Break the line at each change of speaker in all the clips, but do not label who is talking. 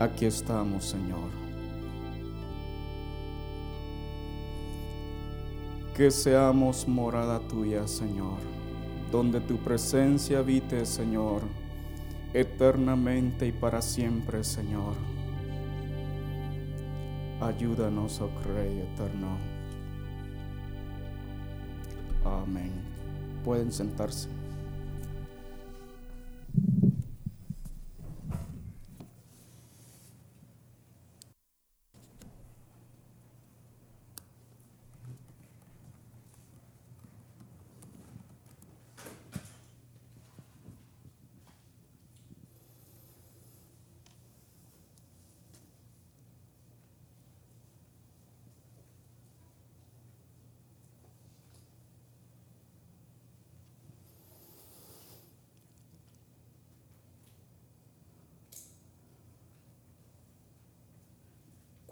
Aquí estamos, Señor. Que seamos morada tuya, Señor, donde tu presencia habite, Señor, eternamente y para siempre, Señor. Ayúdanos, oh Rey eterno. Amén. Pueden sentarse.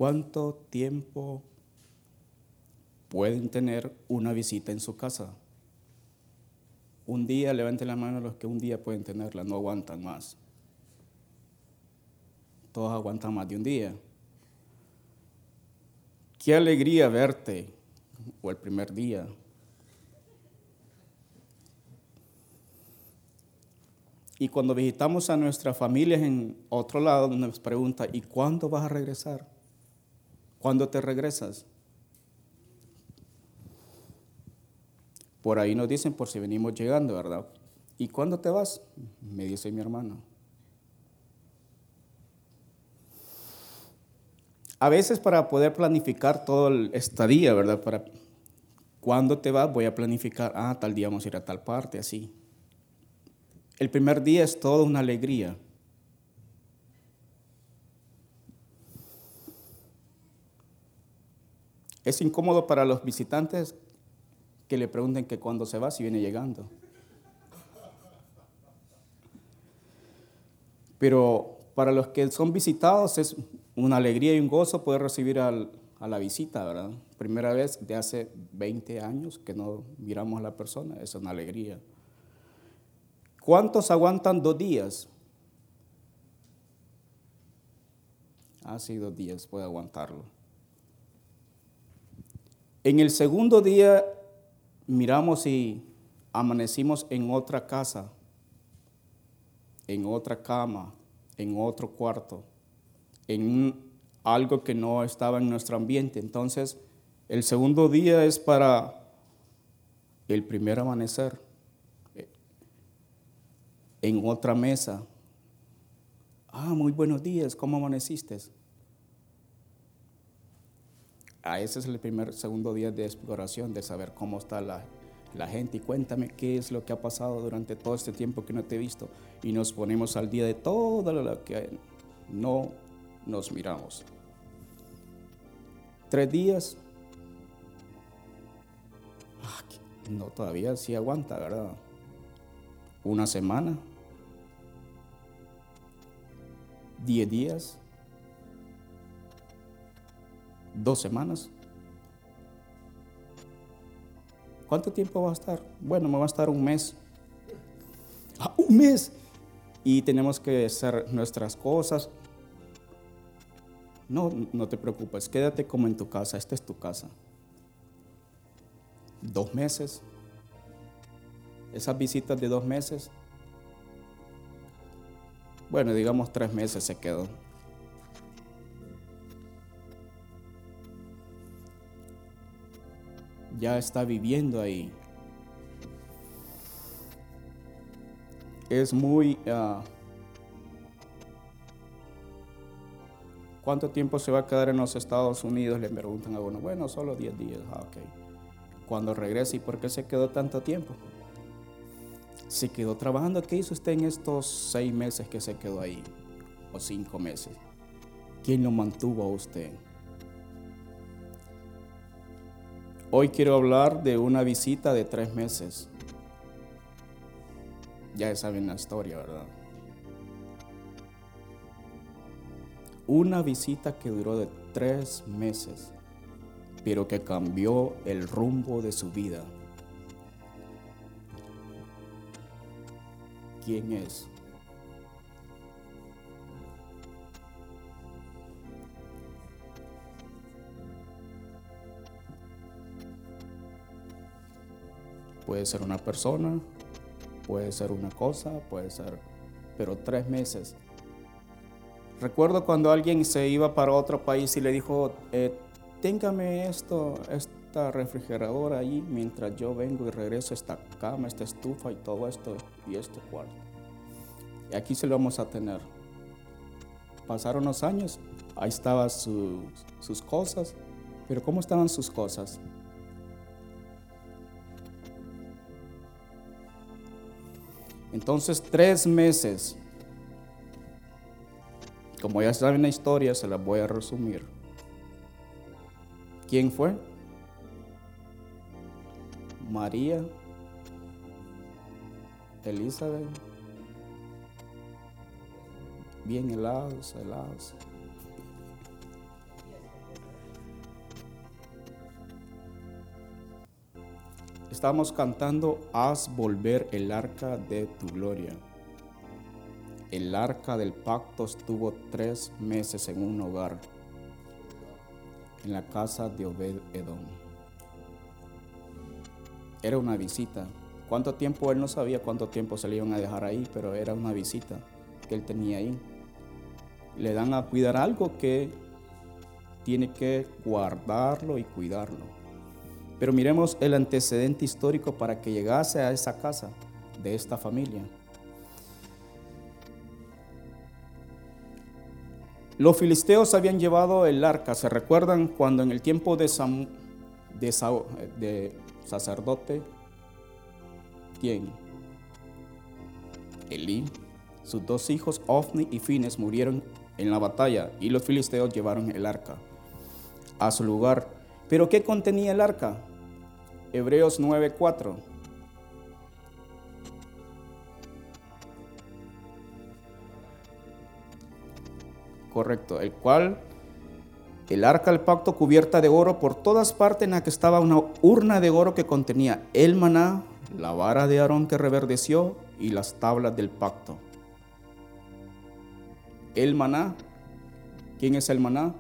¿Cuánto tiempo pueden tener una visita en su casa? Un día, levanten la mano los que un día pueden tenerla, no aguantan más. Todos aguantan más de un día. Qué alegría verte, o el primer día. Y cuando visitamos a nuestras familias en otro lado, nos pregunta, ¿y cuándo vas a regresar? ¿Cuándo te regresas? Por ahí nos dicen por si venimos llegando, ¿verdad? ¿Y cuándo te vas? Me dice mi hermano. A veces para poder planificar todo el estadía, ¿verdad? Para cuándo te vas, voy a planificar, ah, tal día vamos a ir a tal parte, así. El primer día es toda una alegría. Es incómodo para los visitantes que le pregunten que cuándo se va, si viene llegando. Pero para los que son visitados es una alegría y un gozo poder recibir a la visita, ¿verdad? Primera vez de hace 20 años que no miramos a la persona, es una alegría. ¿Cuántos aguantan dos días? Ah, dos días puede aguantarlo. En el segundo día miramos y amanecimos en otra casa, en otra cama, en otro cuarto, en algo que no estaba en nuestro ambiente. Entonces, el segundo día es para el primer amanecer, en otra mesa. Ah, muy buenos días, ¿cómo amaneciste? Ese es el primer, segundo día de exploración, de saber cómo está la, gente y cuéntame qué es lo que ha pasado durante todo este tiempo que no te he visto. Y nos ponemos al día de todo lo que no nos miramos. Tres días. Ah, no, todavía sí aguanta, ¿verdad? Una semana. Diez días dos semanas. ¿Cuánto tiempo va a estar? Bueno, me va a estar un mes. Ah, un mes. Y tenemos que hacer nuestras cosas. No, no te preocupes, quédate como en tu casa, esta es tu casa. Dos meses. Esas visitas de dos meses. Bueno, digamos tres meses se quedó. Ya está viviendo ahí. Es muy... Ah, ¿Cuánto tiempo se va a quedar en los Estados Unidos? Le preguntan a uno. Bueno, solo 10 días. Ah, ok. Cuando regrese, ¿y por qué se quedó tanto tiempo? Se quedó trabajando. ¿Qué hizo usted en estos seis meses que se quedó ahí? O cinco meses. ¿Quién lo mantuvo a usted? Hoy quiero hablar de una visita de tres meses. Ya saben la historia, ¿verdad? Una visita que duró de tres meses, pero que cambió el rumbo de su vida. ¿Quién es? Puede ser una persona, puede ser una cosa, puede ser, pero tres meses. Recuerdo cuando alguien se iba para otro país y le dijo, eh, téngame esto, esta refrigeradora ahí mientras yo vengo y regreso esta cama, esta estufa y todo esto y este cuarto. Y aquí se lo vamos a tener. Pasaron los años, ahí estaban sus cosas, pero ¿cómo estaban sus cosas? Entonces, tres meses. Como ya saben la historia, se la voy a resumir. ¿Quién fue? María, Elizabeth, bien helados, helados. Estamos cantando Haz volver el arca de tu gloria. El arca del pacto estuvo tres meses en un hogar, en la casa de Obed Edom. Era una visita. ¿Cuánto tiempo él no sabía cuánto tiempo se le iban a dejar ahí? Pero era una visita que él tenía ahí. Le dan a cuidar algo que tiene que guardarlo y cuidarlo. Pero miremos el antecedente histórico para que llegase a esa casa de esta familia. Los filisteos habían llevado el arca. ¿Se recuerdan cuando en el tiempo de, de, sacerdote, quién? Elí, sus dos hijos, Ofni y Fines, murieron en la batalla y los filisteos llevaron el arca a su lugar. ¿Pero qué contenía el arca? Hebreos 9:4. Correcto, el cual el arca del pacto cubierta de oro por todas partes en la que estaba una urna de oro que contenía el maná, la vara de Aarón que reverdeció y las tablas del pacto. El maná, ¿quién es el maná?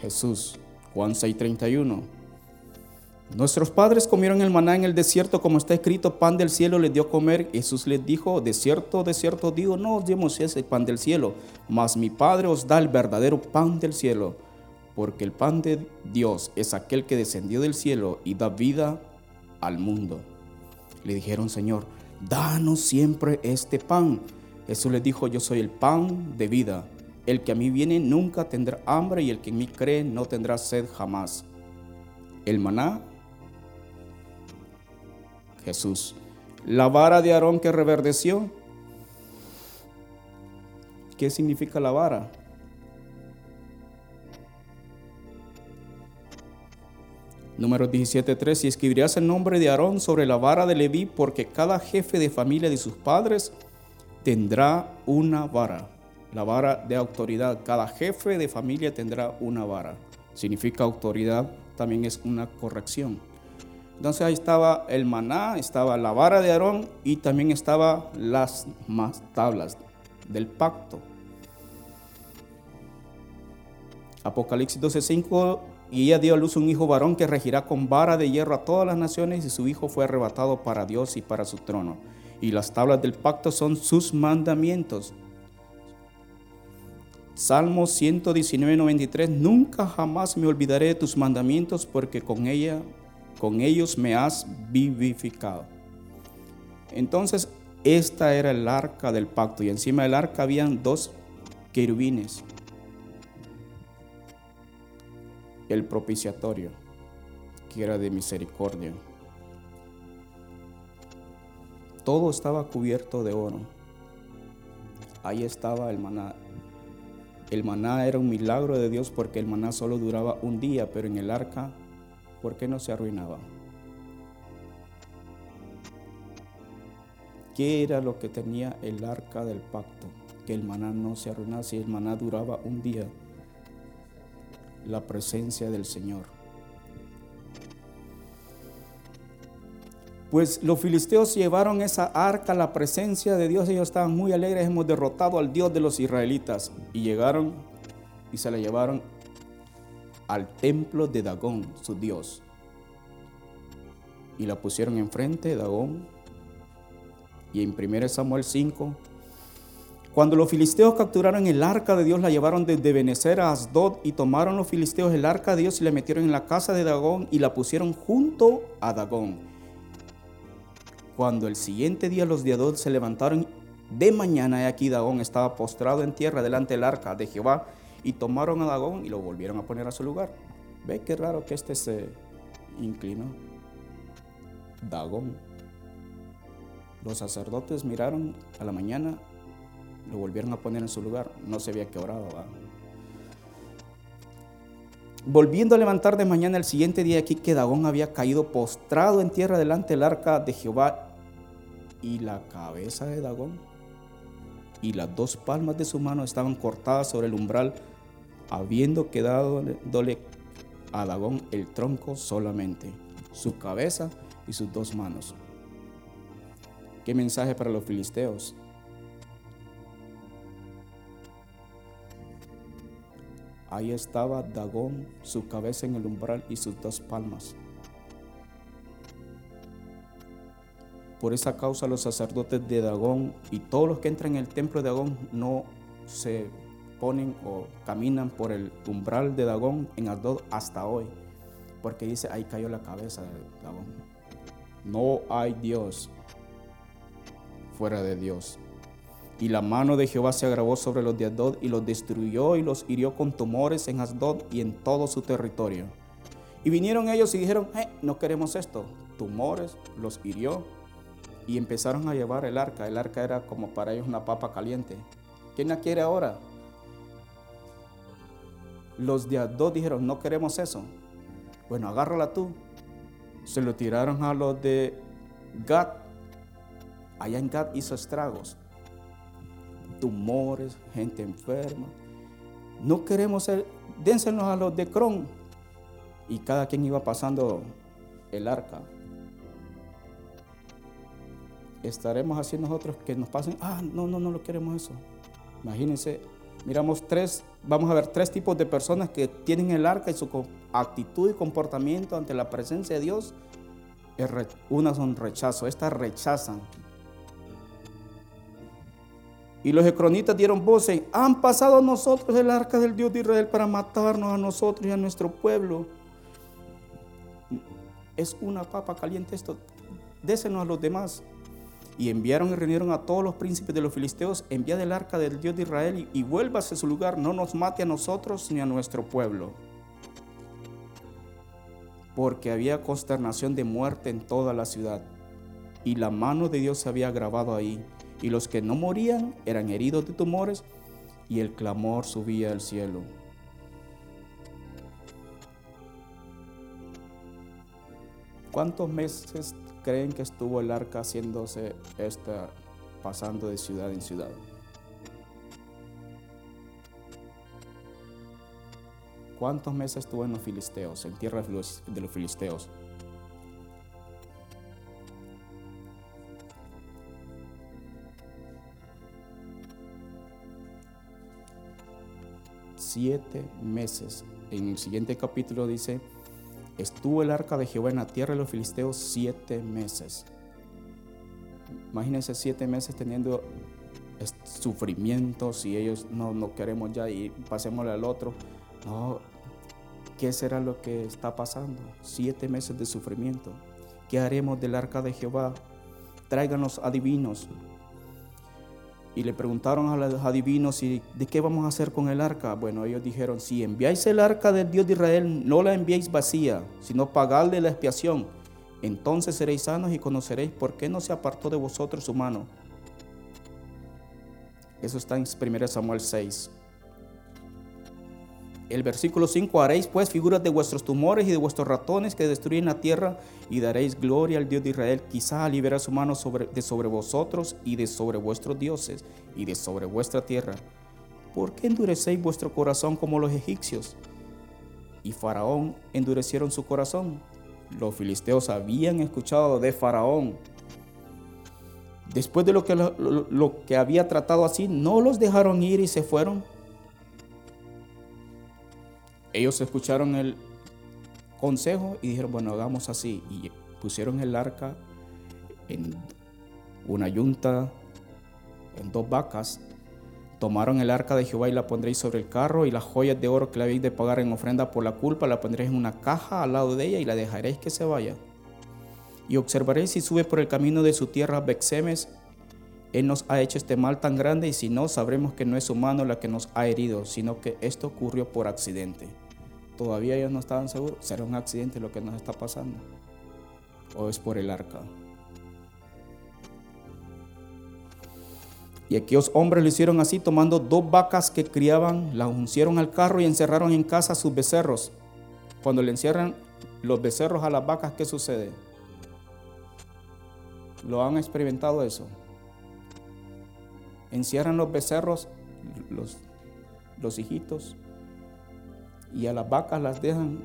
Jesús, Juan 6:31. Nuestros padres comieron el maná en el desierto, como está escrito, pan del cielo les dio comer. Jesús les dijo, de cierto, de cierto digo, no os demos ese pan del cielo, mas mi Padre os da el verdadero pan del cielo, porque el pan de Dios es aquel que descendió del cielo y da vida al mundo. Le dijeron, Señor, danos siempre este pan. Jesús les dijo, yo soy el pan de vida. El que a mí viene nunca tendrá hambre y el que en mí cree no tendrá sed jamás. El maná Jesús. La vara de Aarón que reverdeció. ¿Qué significa la vara? Número 17.3. Y escribirás el nombre de Aarón sobre la vara de Leví, porque cada jefe de familia de sus padres tendrá una vara. La vara de autoridad. Cada jefe de familia tendrá una vara. Significa autoridad, también es una corrección. Entonces ahí estaba el maná, estaba la vara de Aarón y también estaba las más tablas del pacto. Apocalipsis 12:5 y ella dio a luz un hijo varón que regirá con vara de hierro a todas las naciones y su hijo fue arrebatado para Dios y para su trono. Y las tablas del pacto son sus mandamientos. Salmo 119, 93, nunca jamás me olvidaré de tus mandamientos porque con ella con ellos me has vivificado. Entonces, esta era el arca del pacto y encima del arca habían dos querubines. El propiciatorio, que era de misericordia. Todo estaba cubierto de oro. Ahí estaba el maná. El maná era un milagro de Dios porque el maná solo duraba un día, pero en el arca ¿por qué no se arruinaba? ¿Qué era lo que tenía el arca del pacto? Que el maná no se arruinase, el maná duraba un día. La presencia del Señor. Pues los filisteos llevaron esa arca, la presencia de Dios, ellos estaban muy alegres, hemos derrotado al Dios de los israelitas. Y llegaron y se la llevaron al templo de Dagón, su dios. y la pusieron enfrente de Dagón. Y en 1 Samuel 5, cuando los filisteos capturaron el arca de Dios, la llevaron desde Benecer a Asdod y tomaron los filisteos el arca de Dios y la metieron en la casa de Dagón y la pusieron junto a Dagón. Cuando el siguiente día los de se levantaron de mañana, aquí Dagón estaba postrado en tierra delante del arca de Jehová y tomaron a Dagón y lo volvieron a poner a su lugar. Ve qué raro que este se inclinó. Dagón. Los sacerdotes miraron a la mañana, lo volvieron a poner en su lugar. No se había quebrado. Volviendo a levantar de mañana el siguiente día aquí que Dagón había caído postrado en tierra delante del arca de Jehová y la cabeza de Dagón y las dos palmas de su mano estaban cortadas sobre el umbral, habiendo quedado a Dagón el tronco solamente, su cabeza y sus dos manos. ¿Qué mensaje para los filisteos? Ahí estaba Dagón, su cabeza en el umbral y sus dos palmas. Por esa causa los sacerdotes de Dagón y todos los que entran en el templo de Dagón no se ponen o caminan por el umbral de Dagón en Asdod hasta hoy. Porque dice, ahí cayó la cabeza de Dagón. No hay Dios fuera de Dios. Y la mano de Jehová se agravó sobre los de Asdod y los destruyó y los hirió con tumores en Asdod y en todo su territorio. Y vinieron ellos y dijeron, eh, no queremos esto. Tumores los hirió y empezaron a llevar el arca. El arca era como para ellos una papa caliente. ¿Quién la quiere ahora? Los de Asdod dijeron, no queremos eso. Bueno, agárrala tú. Se lo tiraron a los de Gad. Allá en Gad hizo estragos tumores, gente enferma. No queremos ser, dénsenos a los de Cron. Y cada quien iba pasando el arca. Estaremos así nosotros que nos pasen, ah, no, no, no lo queremos eso. Imagínense, miramos tres, vamos a ver tres tipos de personas que tienen el arca y su actitud y comportamiento ante la presencia de Dios. Unas son rechazo, estas rechazan y los ecronitas dieron voces, han pasado a nosotros el arca del Dios de Israel para matarnos a nosotros y a nuestro pueblo. Es una papa caliente esto, désenos a los demás. Y enviaron y reunieron a todos los príncipes de los filisteos, enviad el arca del Dios de Israel y, vuélvase a su lugar, no nos mate a nosotros ni a nuestro pueblo. Porque había consternación de muerte en toda la ciudad, y la mano de Dios se había grabado ahí y los que no morían eran heridos de tumores y el clamor subía al cielo. ¿Cuántos meses creen que estuvo el arca haciéndose esta, pasando de ciudad en ciudad? ¿Cuántos meses estuvo en los filisteos, en tierra de los filisteos? siete meses. En el siguiente capítulo dice, estuvo el arca de Jehová en la tierra de los filisteos siete meses. Imagínense siete meses teniendo sufrimientos y ellos no, no queremos ya y pasémosle al otro. No, ¿qué será lo que está pasando? Siete meses de sufrimiento. ¿Qué haremos del arca de Jehová? Tráiganos adivinos, y le preguntaron a los adivinos, ¿y de qué vamos a hacer con el arca? Bueno, ellos dijeron, si enviáis el arca del Dios de Israel, no la enviéis vacía, sino pagadle la expiación. Entonces seréis sanos y conoceréis por qué no se apartó de vosotros su mano. Eso está en 1 Samuel 6 el versículo 5, haréis pues figuras de vuestros tumores y de vuestros ratones que destruyen la tierra y daréis gloria al Dios de Israel, quizá liberar su mano de sobre vosotros y de sobre vuestros dioses y de sobre vuestra tierra. ¿Por qué endurecéis vuestro corazón como los egipcios? Y Faraón endurecieron su corazón. Los filisteos habían escuchado de Faraón. Después de lo que, lo que había tratado así, no los dejaron ir y se fueron ellos escucharon el consejo y dijeron, bueno, hagamos así. Y pusieron el arca en una yunta, en dos vacas, tomaron el arca de Jehová y la pondréis sobre el carro, y las joyas de oro que le habéis de pagar en ofrenda por la culpa la pondréis en una caja al lado de ella y la dejaréis que se vaya. Y observaréis si sube por el camino de su tierra Bexemes, él nos ha hecho este mal tan grande y si no, sabremos que no es humano la que nos ha herido, sino que esto ocurrió por accidente. Todavía ellos no estaban seguros, será un accidente lo que nos está pasando o es por el arca. Y aquellos hombres lo hicieron así, tomando dos vacas que criaban, las uncieron al carro y encerraron en casa sus becerros. Cuando le encierran los becerros a las vacas, ¿qué sucede? ¿Lo han experimentado eso? Encierran los becerros, los, los hijitos, y a las vacas las dejan.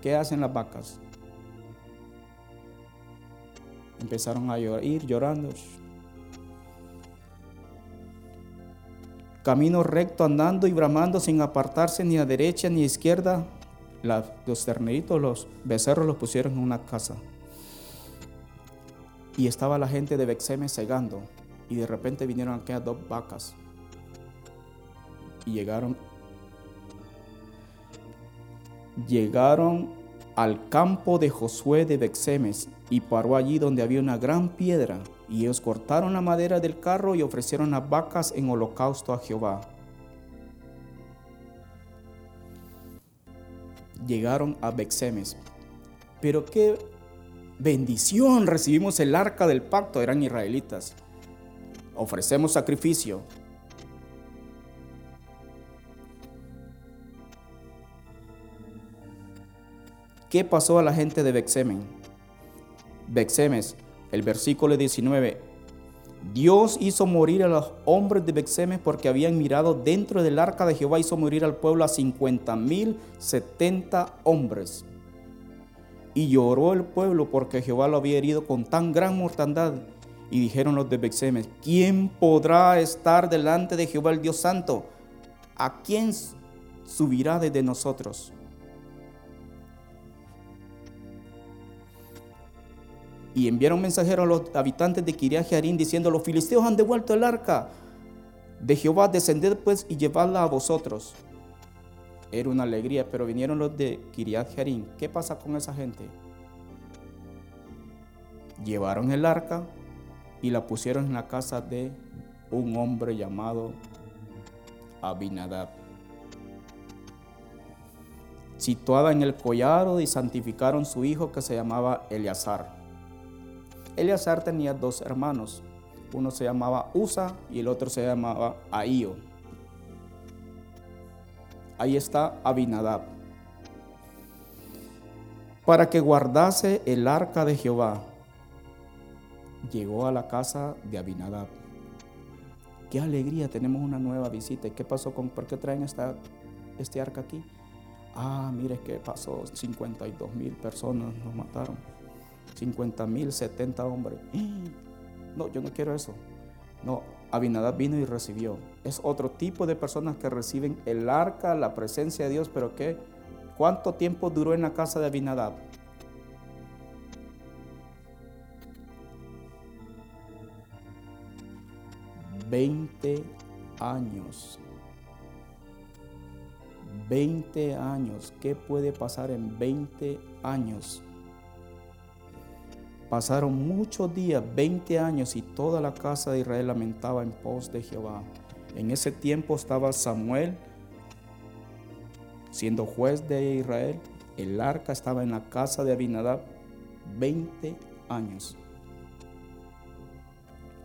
¿Qué hacen las vacas? Empezaron a llorar, ir llorando. Camino recto andando y bramando sin apartarse ni a derecha ni a izquierda. los terneritos, los becerros los pusieron en una casa. Y estaba la gente de Bexeme cegando. Y de repente vinieron aquellas dos vacas. Y llegaron. Llegaron al campo de Josué de Bexemes y paró allí donde había una gran piedra. Y ellos cortaron la madera del carro y ofrecieron las vacas en holocausto a Jehová. Llegaron a Bexemes. Pero qué bendición recibimos el arca del pacto, eran israelitas. Ofrecemos sacrificio, ¿Qué pasó a la gente de Bexemen? Bexemes, el versículo 19. Dios hizo morir a los hombres de Bexemes porque habían mirado dentro del arca de Jehová, hizo morir al pueblo a cincuenta mil setenta hombres. Y lloró el pueblo porque Jehová lo había herido con tan gran mortandad. Y dijeron los de Bexemes, ¿quién podrá estar delante de Jehová el Dios Santo? ¿A quién subirá desde nosotros? y enviaron mensajeros a los habitantes de Kiriat diciendo, los filisteos han devuelto el arca de Jehová, descended pues y llevadla a vosotros. Era una alegría, pero vinieron los de Kiriat. ¿Qué pasa con esa gente? Llevaron el arca y la pusieron en la casa de un hombre llamado Abinadab, situada en el collado y santificaron su hijo que se llamaba Eleazar. Eleazar tenía dos hermanos. Uno se llamaba Usa y el otro se llamaba Ahío. Ahí está Abinadab. Para que guardase el arca de Jehová. Llegó a la casa de Abinadab. Qué alegría, tenemos una nueva visita. ¿Qué pasó con, por qué traen esta, este arca aquí? Ah, mire que pasó, 52 mil personas nos mataron. 50 mil, 70 hombres. No, yo no quiero eso. No, Abinadab vino y recibió. Es otro tipo de personas que reciben el arca, la presencia de Dios, pero ¿qué? ¿Cuánto tiempo duró en la casa de Abinadab? Veinte años. Veinte años. ¿Qué puede pasar en 20 años? Pasaron muchos días, 20 años, y toda la casa de Israel lamentaba en pos de Jehová. En ese tiempo estaba Samuel siendo juez de Israel. El arca estaba en la casa de Abinadab 20 años.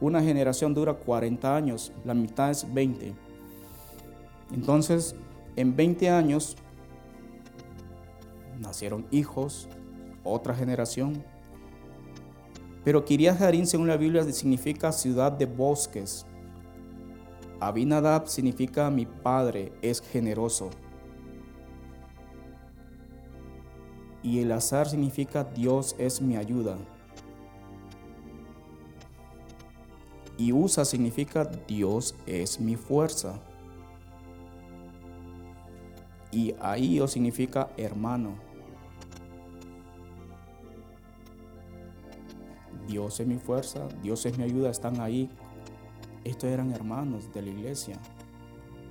Una generación dura 40 años, la mitad es 20. Entonces, en 20 años nacieron hijos, otra generación, pero Kiriat Harim, según la Biblia, significa ciudad de bosques. Abinadab significa mi padre es generoso. Y el azar significa Dios es mi ayuda. Y Usa significa Dios es mi fuerza. Y Ahío significa hermano. Dios es mi fuerza, Dios es mi ayuda, están ahí. Estos eran hermanos de la iglesia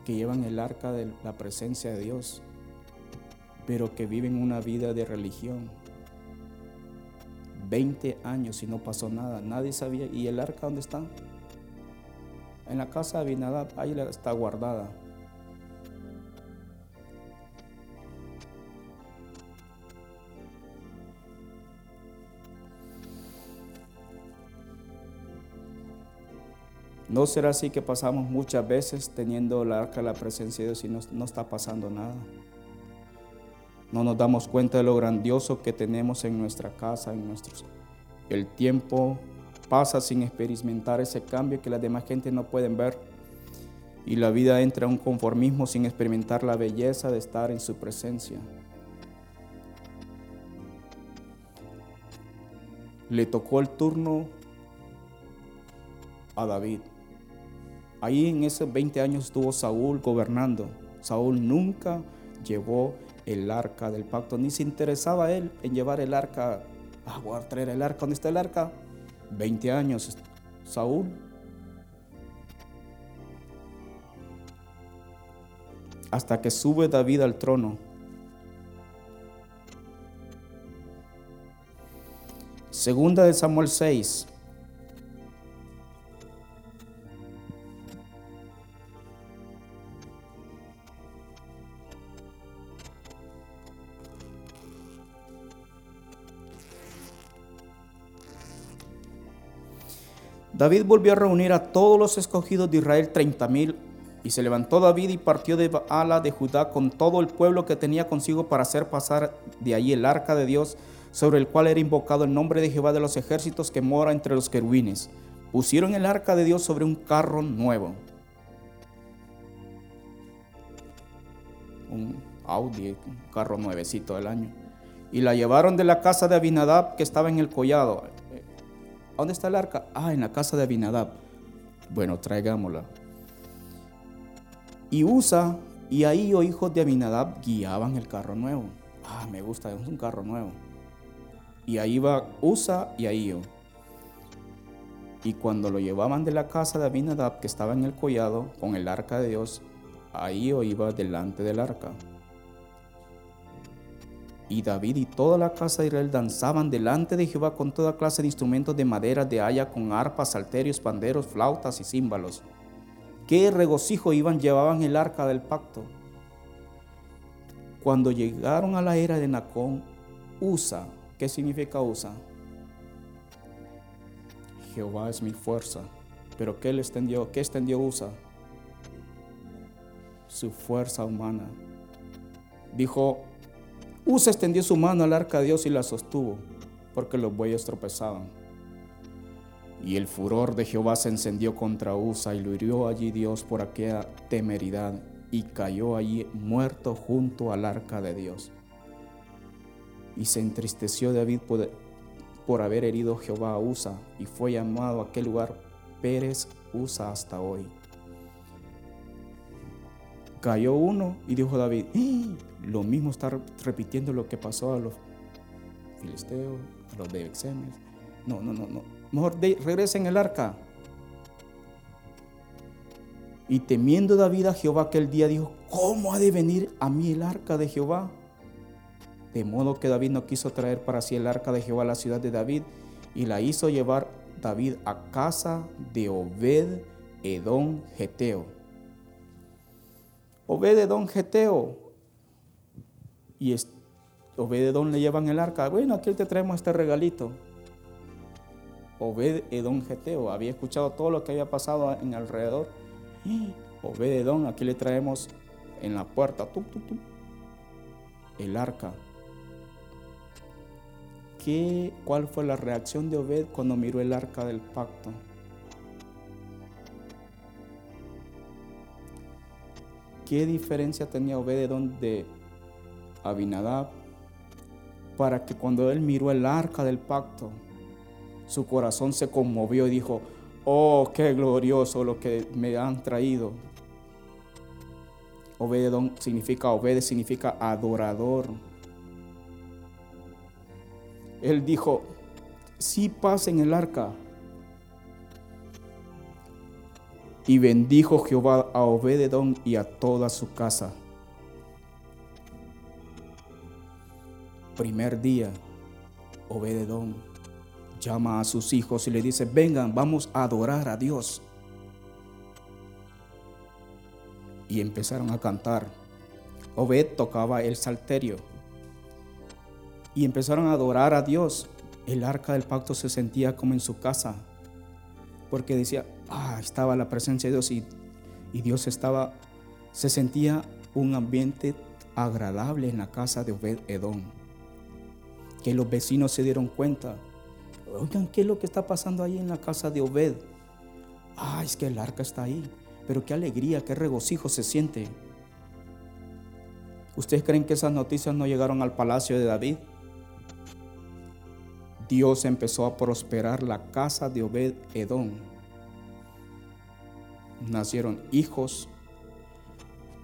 que llevan el arca de la presencia de Dios, pero que viven una vida de religión. 20 años y no pasó nada, nadie sabía. ¿Y el arca dónde está? En la casa de Abinadab, ahí está guardada. No será así que pasamos muchas veces teniendo la arca la presencia de Dios y no, no, está pasando nada. No nos damos cuenta de lo grandioso que tenemos en nuestra casa, en nuestros. El tiempo pasa sin experimentar ese cambio que las demás gente no pueden ver. Y la vida entra en un conformismo sin experimentar la belleza de estar en su presencia. Le tocó el turno a David. Ahí en esos 20 años estuvo Saúl gobernando. Saúl nunca llevó el arca del pacto, ni se interesaba él en llevar el arca. A traer el arca. ¿Dónde está el arca? 20 años Saúl. Hasta que sube David al trono. Segunda de Samuel 6. David volvió a reunir a todos los escogidos de Israel, treinta mil, y se levantó David y partió de Baala de Judá con todo el pueblo que tenía consigo para hacer pasar de allí el arca de Dios, sobre el cual era invocado el nombre de Jehová de los ejércitos que mora entre los querubines. Pusieron el arca de Dios sobre un carro nuevo. Un Audi, un carro nuevecito del año. Y la llevaron de la casa de Abinadab que estaba en el collado ¿Dónde está el arca? Ah, en la casa de Abinadab. Bueno, traigámosla. Y Usa y ahí oh hijos de Abinadab guiaban el carro nuevo. Ah, me gusta, es un carro nuevo. Y ahí va Usa y Ahío. Y cuando lo llevaban de la casa de Abinadab, que estaba en el collado, con el arca de Dios, Ahío iba delante del arca. Y David y toda la casa de Israel danzaban delante de Jehová con toda clase de instrumentos de madera, de haya, con arpas, salterios, panderos, flautas y címbalos. Qué regocijo iban, llevaban el arca del pacto. Cuando llegaron a la era de Nacón, Usa, ¿qué significa Usa? Jehová es mi fuerza. Pero ¿qué le extendió? ¿Qué extendió Usa? Su fuerza humana. Dijo, Usa extendió su mano al arca de Dios y la sostuvo, porque los bueyes tropezaban. Y el furor de Jehová se encendió contra Usa y lo hirió allí Dios por aquella temeridad y cayó allí muerto junto al arca de Dios. Y se entristeció David por, haber herido Jehová a Usa y fue llamado a aquel lugar Pérez Usa hasta hoy. Cayó uno y dijo David, ¡Ah! lo mismo está repitiendo lo que pasó a los filisteos, a los de Exemes. No, no, no, no. Mejor regresen el arca. Y temiendo David a Jehová aquel día dijo, ¿cómo ha de venir a mí el arca de Jehová? De modo que David no quiso traer para sí el arca de Jehová a la ciudad de David y la hizo llevar David a casa de Obed Edom Geteo Obededón Geteo. Y Obededón le llevan el arca. Bueno, aquí te traemos este regalito. Obededón Geteo. Había escuchado todo lo que había pasado en alrededor. Obededón, aquí le traemos en la puerta. el arca. ¿Qué, ¿Cuál fue la reacción de Obed cuando miró el arca del pacto? ¿Qué diferencia tenía Obededón de Abinadab para que cuando él miró el arca del pacto, su corazón se conmovió y dijo, oh, qué glorioso lo que me han traído. Obededón significa, obede significa adorador. Él dijo, sí paz en el arca. Y bendijo Jehová a Obededón y a toda su casa. Primer día, Obededón llama a sus hijos y le dice, vengan, vamos a adorar a Dios. Y empezaron a cantar. Obed tocaba el salterio. Y empezaron a adorar a Dios. El arca del pacto se sentía como en su casa. Porque decía, ah, estaba la presencia de Dios y, Dios estaba, se sentía un ambiente agradable en la casa de Obed Edom. Que los vecinos se dieron cuenta. Oigan, ¿qué es lo que está pasando ahí en la casa de Obed? Ah, es que el arca está ahí. Pero qué alegría, qué regocijo se siente. ¿Ustedes creen que esas noticias no llegaron al palacio de David? Dios empezó a prosperar la casa de Obed Edom. Nacieron hijos.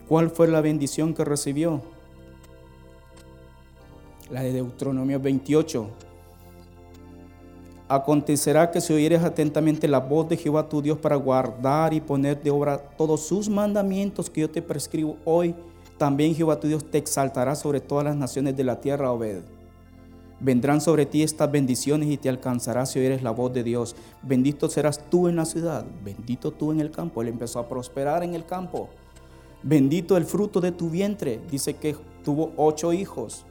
¿Cuál fue la bendición que recibió? La de Deuteronomio 28. Acontecerá que si oyeres atentamente la voz de Jehová tu Dios para guardar y poner de obra todos sus mandamientos que yo te prescribo hoy, también Jehová tu Dios te exaltará sobre todas las naciones de la tierra, Obed. Vendrán sobre ti estas bendiciones y te alcanzarás si oyeres la voz de Dios. Bendito serás tú en la ciudad, bendito tú en el campo. Él empezó a prosperar en el campo. Bendito el fruto de tu vientre. Dice que tuvo ocho hijos.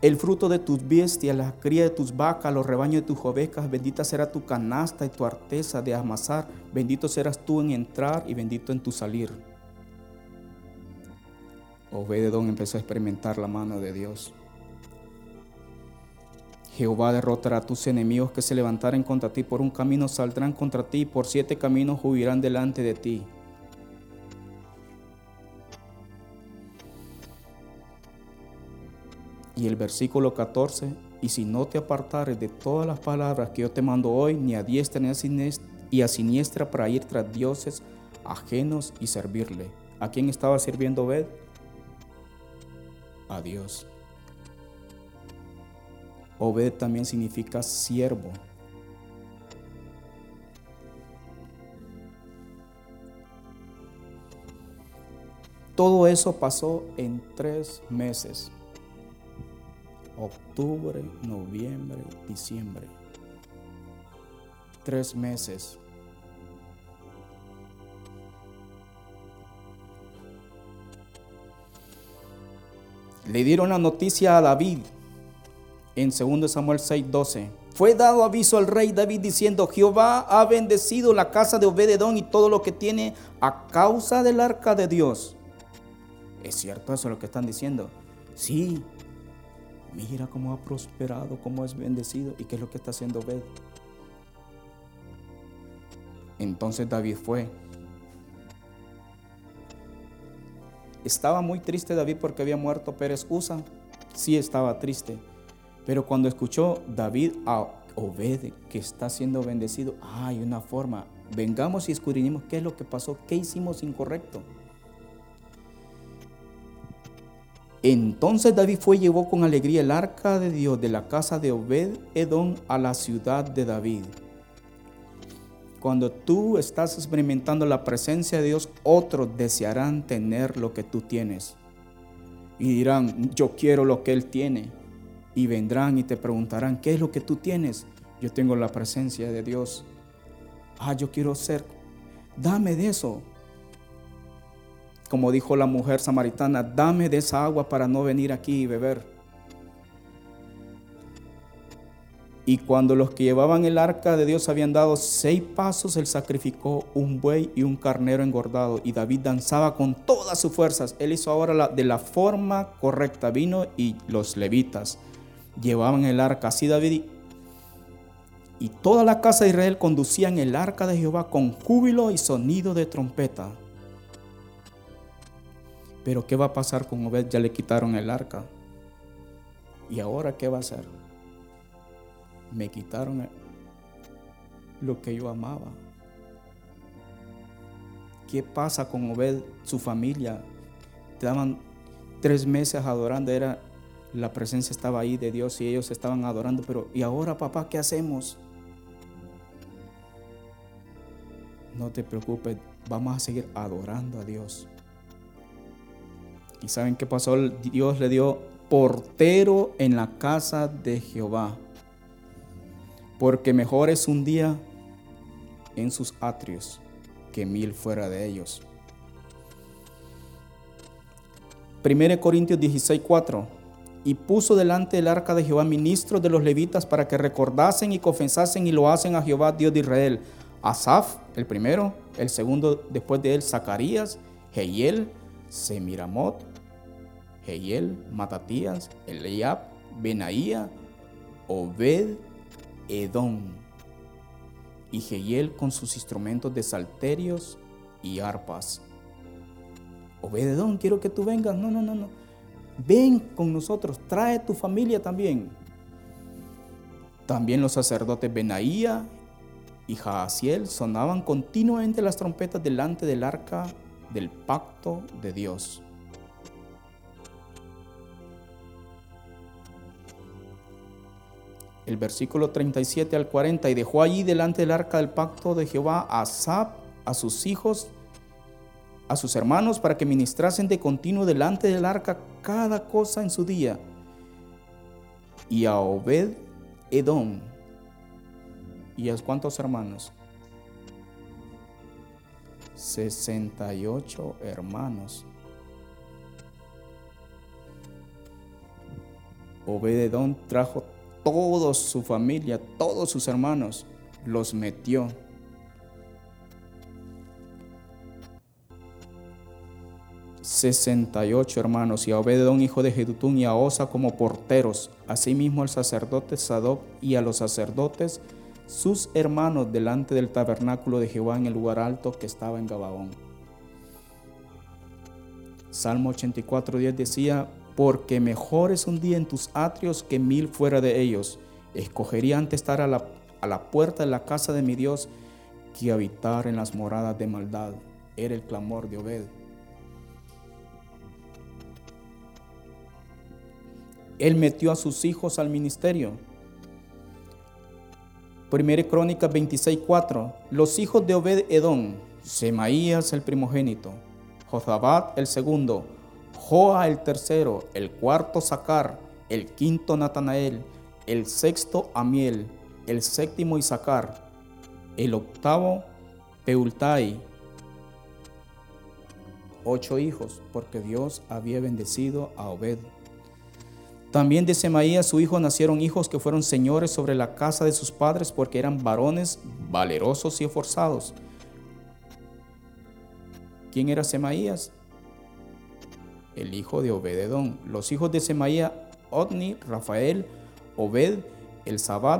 El fruto de tus bestias, la cría de tus vacas, los rebaños de tus ovejas, bendita será tu canasta y tu arteza de amasar. Bendito serás tú en entrar y bendito en tu salir. Obededón empezó a experimentar la mano de Dios. Jehová derrotará a tus enemigos que se levantaren contra ti. Por un camino saldrán contra ti, por siete caminos huirán delante de ti. Y el versículo 14, y si no te apartares de todas las palabras que yo te mando hoy, ni a diestra ni a siniestra, y a siniestra para ir tras dioses ajenos y servirle. ¿A quién estaba sirviendo Obed? A Dios. Obed también significa siervo. Todo eso pasó en tres meses. Octubre, noviembre, diciembre. Tres meses. Le dieron la noticia a David en 2 Samuel 6:12. Fue dado aviso al rey David diciendo, Jehová ha bendecido la casa de Obededón y todo lo que tiene a causa del arca de Dios. ¿Es cierto eso lo que están diciendo? Sí. Mira cómo ha prosperado, cómo es bendecido y qué es lo que está haciendo Obed. Entonces David fue Estaba muy triste David porque había muerto Pérez Usa. Sí estaba triste. Pero cuando escuchó David a Obed que está siendo bendecido, hay una forma. Vengamos y escudriñemos qué es lo que pasó, qué hicimos incorrecto. Entonces David fue y llevó con alegría el arca de Dios de la casa de Obed Edom a la ciudad de David. Cuando tú estás experimentando la presencia de Dios, otros desearán tener lo que tú tienes. Y dirán, yo quiero lo que Él tiene. Y vendrán y te preguntarán, ¿qué es lo que tú tienes? Yo tengo la presencia de Dios. Ah, yo quiero ser, dame de eso. Como dijo la mujer samaritana, dame de esa agua para no venir aquí y beber. Y cuando los que llevaban el arca de Dios habían dado seis pasos, él sacrificó un buey y un carnero engordado. Y David danzaba con todas sus fuerzas. Él hizo ahora de la forma correcta. Vino y los levitas llevaban el arca. Así David y toda la casa de Israel conducían el arca de Jehová con júbilo y sonido de trompeta. Pero ¿qué va a pasar con Obed? Ya le quitaron el arca. ¿Y ahora qué va a hacer? Me quitaron lo que yo amaba. ¿Qué pasa con Obed, su familia? Estaban tres meses adorando, era la presencia estaba ahí de Dios y ellos estaban adorando, pero ¿y ahora papá qué hacemos? No te preocupes, vamos a seguir adorando a Dios. ¿Y saben qué pasó? Dios le dio portero en la casa de Jehová. Porque mejor es un día en sus atrios que mil fuera de ellos. 1 Corintios 16, 4. Y puso delante del arca de Jehová ministros de los levitas para que recordasen y confesasen y lo hacen a Jehová, Dios de Israel. Asaf, el primero, el segundo después de él, Zacarías, Jehiel, Semiramot, Jehiel, Matatías, Eliab, Benaía, Obed, Edom. Y Jehiel con sus instrumentos de salterios y arpas. Obed Edom, quiero que tú vengas. No, no, no, no. Ven con nosotros, trae tu familia también. También los sacerdotes Benaía y Jaasiel sonaban continuamente las trompetas delante del arca del pacto de Dios. El versículo 37 al 40, y dejó allí delante del arca del pacto de Jehová a Asap, a sus hijos, a sus hermanos, para que ministrasen de continuo delante del arca cada cosa en su día, y a Obed Edom, ¿Y a cuántos hermanos? 68 hermanos. Obededón trajo toda su familia, todos sus hermanos, los metió. Sesenta y ocho hermanos, y a Obededón, hijo de Jedutún, y a Osa como porteros, asimismo al sacerdote Sadoc y a los sacerdotes sus hermanos delante del tabernáculo de Jehová en el lugar alto que estaba en Gabaón. Salmo 84, 10 decía, porque mejor es un día en tus atrios que mil fuera de ellos. Escogería antes estar a la, a la puerta de la casa de mi Dios que habitar en las moradas de maldad. Era el clamor de Obed. Él metió a sus hijos al ministerio Primera Crónica 26:4. Los hijos de Obed Edom, Semaías el primogénito, Jozabad el segundo, Joa el tercero, el cuarto Sacar, el quinto Natanael, el sexto Amiel, el séptimo Isaacar, el octavo Peultai. Ocho hijos, porque Dios había bendecido a Obed. También de Semaías, su hijo, nacieron hijos que fueron señores sobre la casa de sus padres porque eran varones valerosos y esforzados. ¿Quién era Semaías? El hijo de Obededón. Los hijos de Semaías, Otni, Rafael, Obed, el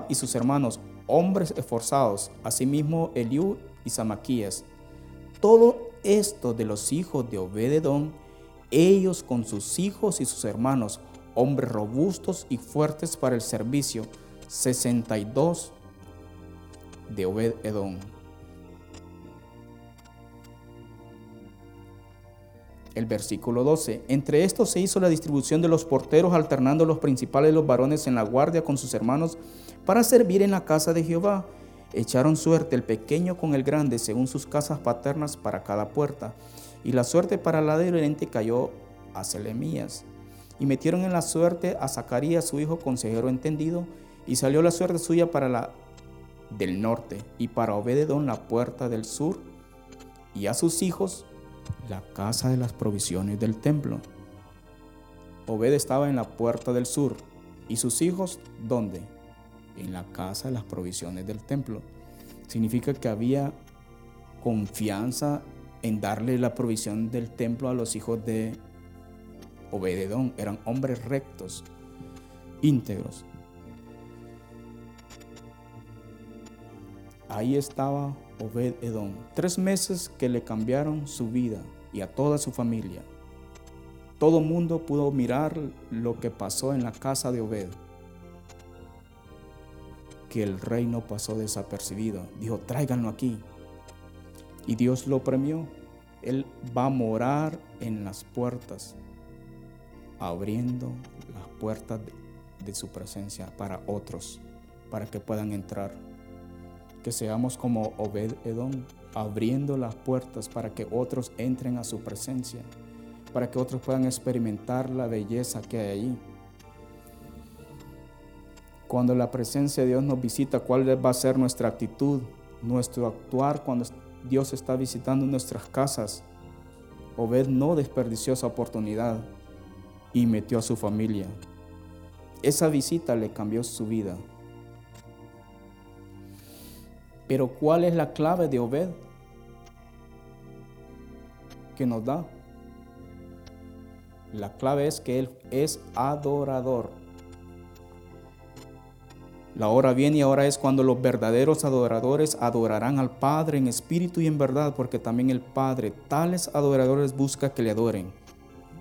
y sus hermanos, hombres esforzados, asimismo Eliú y Samaquías. Todo esto de los hijos de Obededón, ellos con sus hijos y sus hermanos, hombres robustos y fuertes para el servicio, 62 de Obed El versículo 12. Entre estos se hizo la distribución de los porteros, alternando los principales los varones en la guardia con sus hermanos para servir en la casa de Jehová. Echaron suerte el pequeño con el grande según sus casas paternas para cada puerta. Y la suerte para la de cayó a Selemías y metieron en la suerte a Zacarías, su hijo consejero entendido, y salió la suerte suya para la del norte, y para Obededón la puerta del sur, y a sus hijos la casa de las provisiones del templo. Obed estaba en la puerta del sur, y sus hijos, ¿dónde? En la casa de las provisiones del templo. Significa que había confianza en darle la provisión del templo a los hijos de Obededón eran hombres rectos, íntegros. Ahí estaba Obed Edom. Tres meses que le cambiaron su vida y a toda su familia. Todo mundo pudo mirar lo que pasó en la casa de Obed. Que el rey no pasó desapercibido. Dijo, tráiganlo aquí. Y Dios lo premió. Él va a morar en las puertas abriendo las puertas de su presencia para otros, para que puedan entrar. Que seamos como Obed Edom, abriendo las puertas para que otros entren a su presencia, para que otros puedan experimentar la belleza que hay allí. Cuando la presencia de Dios nos visita, ¿cuál va a ser nuestra actitud, nuestro actuar cuando Dios está visitando nuestras casas? Obed no desperdició esa oportunidad y metió a su familia. Esa visita le cambió su vida. Pero ¿cuál es la clave de Obed que nos da? La clave es que él es adorador. La hora viene y ahora es cuando los verdaderos adoradores adorarán al Padre en espíritu y en verdad, porque también el Padre, tales adoradores, busca que le adoren.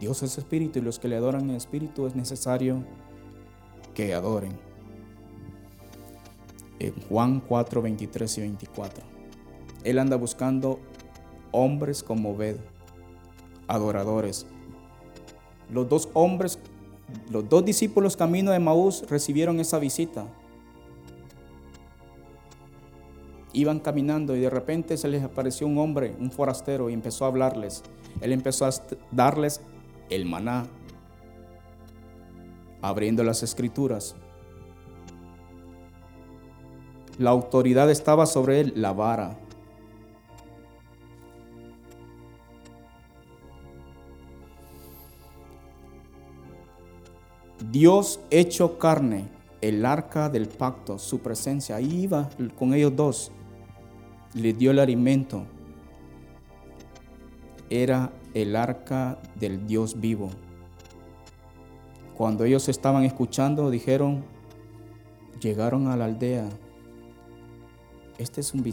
Dios es espíritu y los que le adoran en espíritu es necesario que adoren. En Juan 4, 23 y 24. Él anda buscando hombres como ved, adoradores. Los dos hombres, los dos discípulos camino de Maús recibieron esa visita. Iban caminando y de repente se les apareció un hombre, un forastero, y empezó a hablarles. Él empezó a darles el maná, abriendo las escrituras. La autoridad estaba sobre él, la vara. Dios hecho carne, el arca del pacto, su presencia, ahí iba con ellos dos, le dio el alimento. Era el arca del Dios vivo. Cuando ellos estaban escuchando, dijeron, llegaron a la aldea, este es un visitante.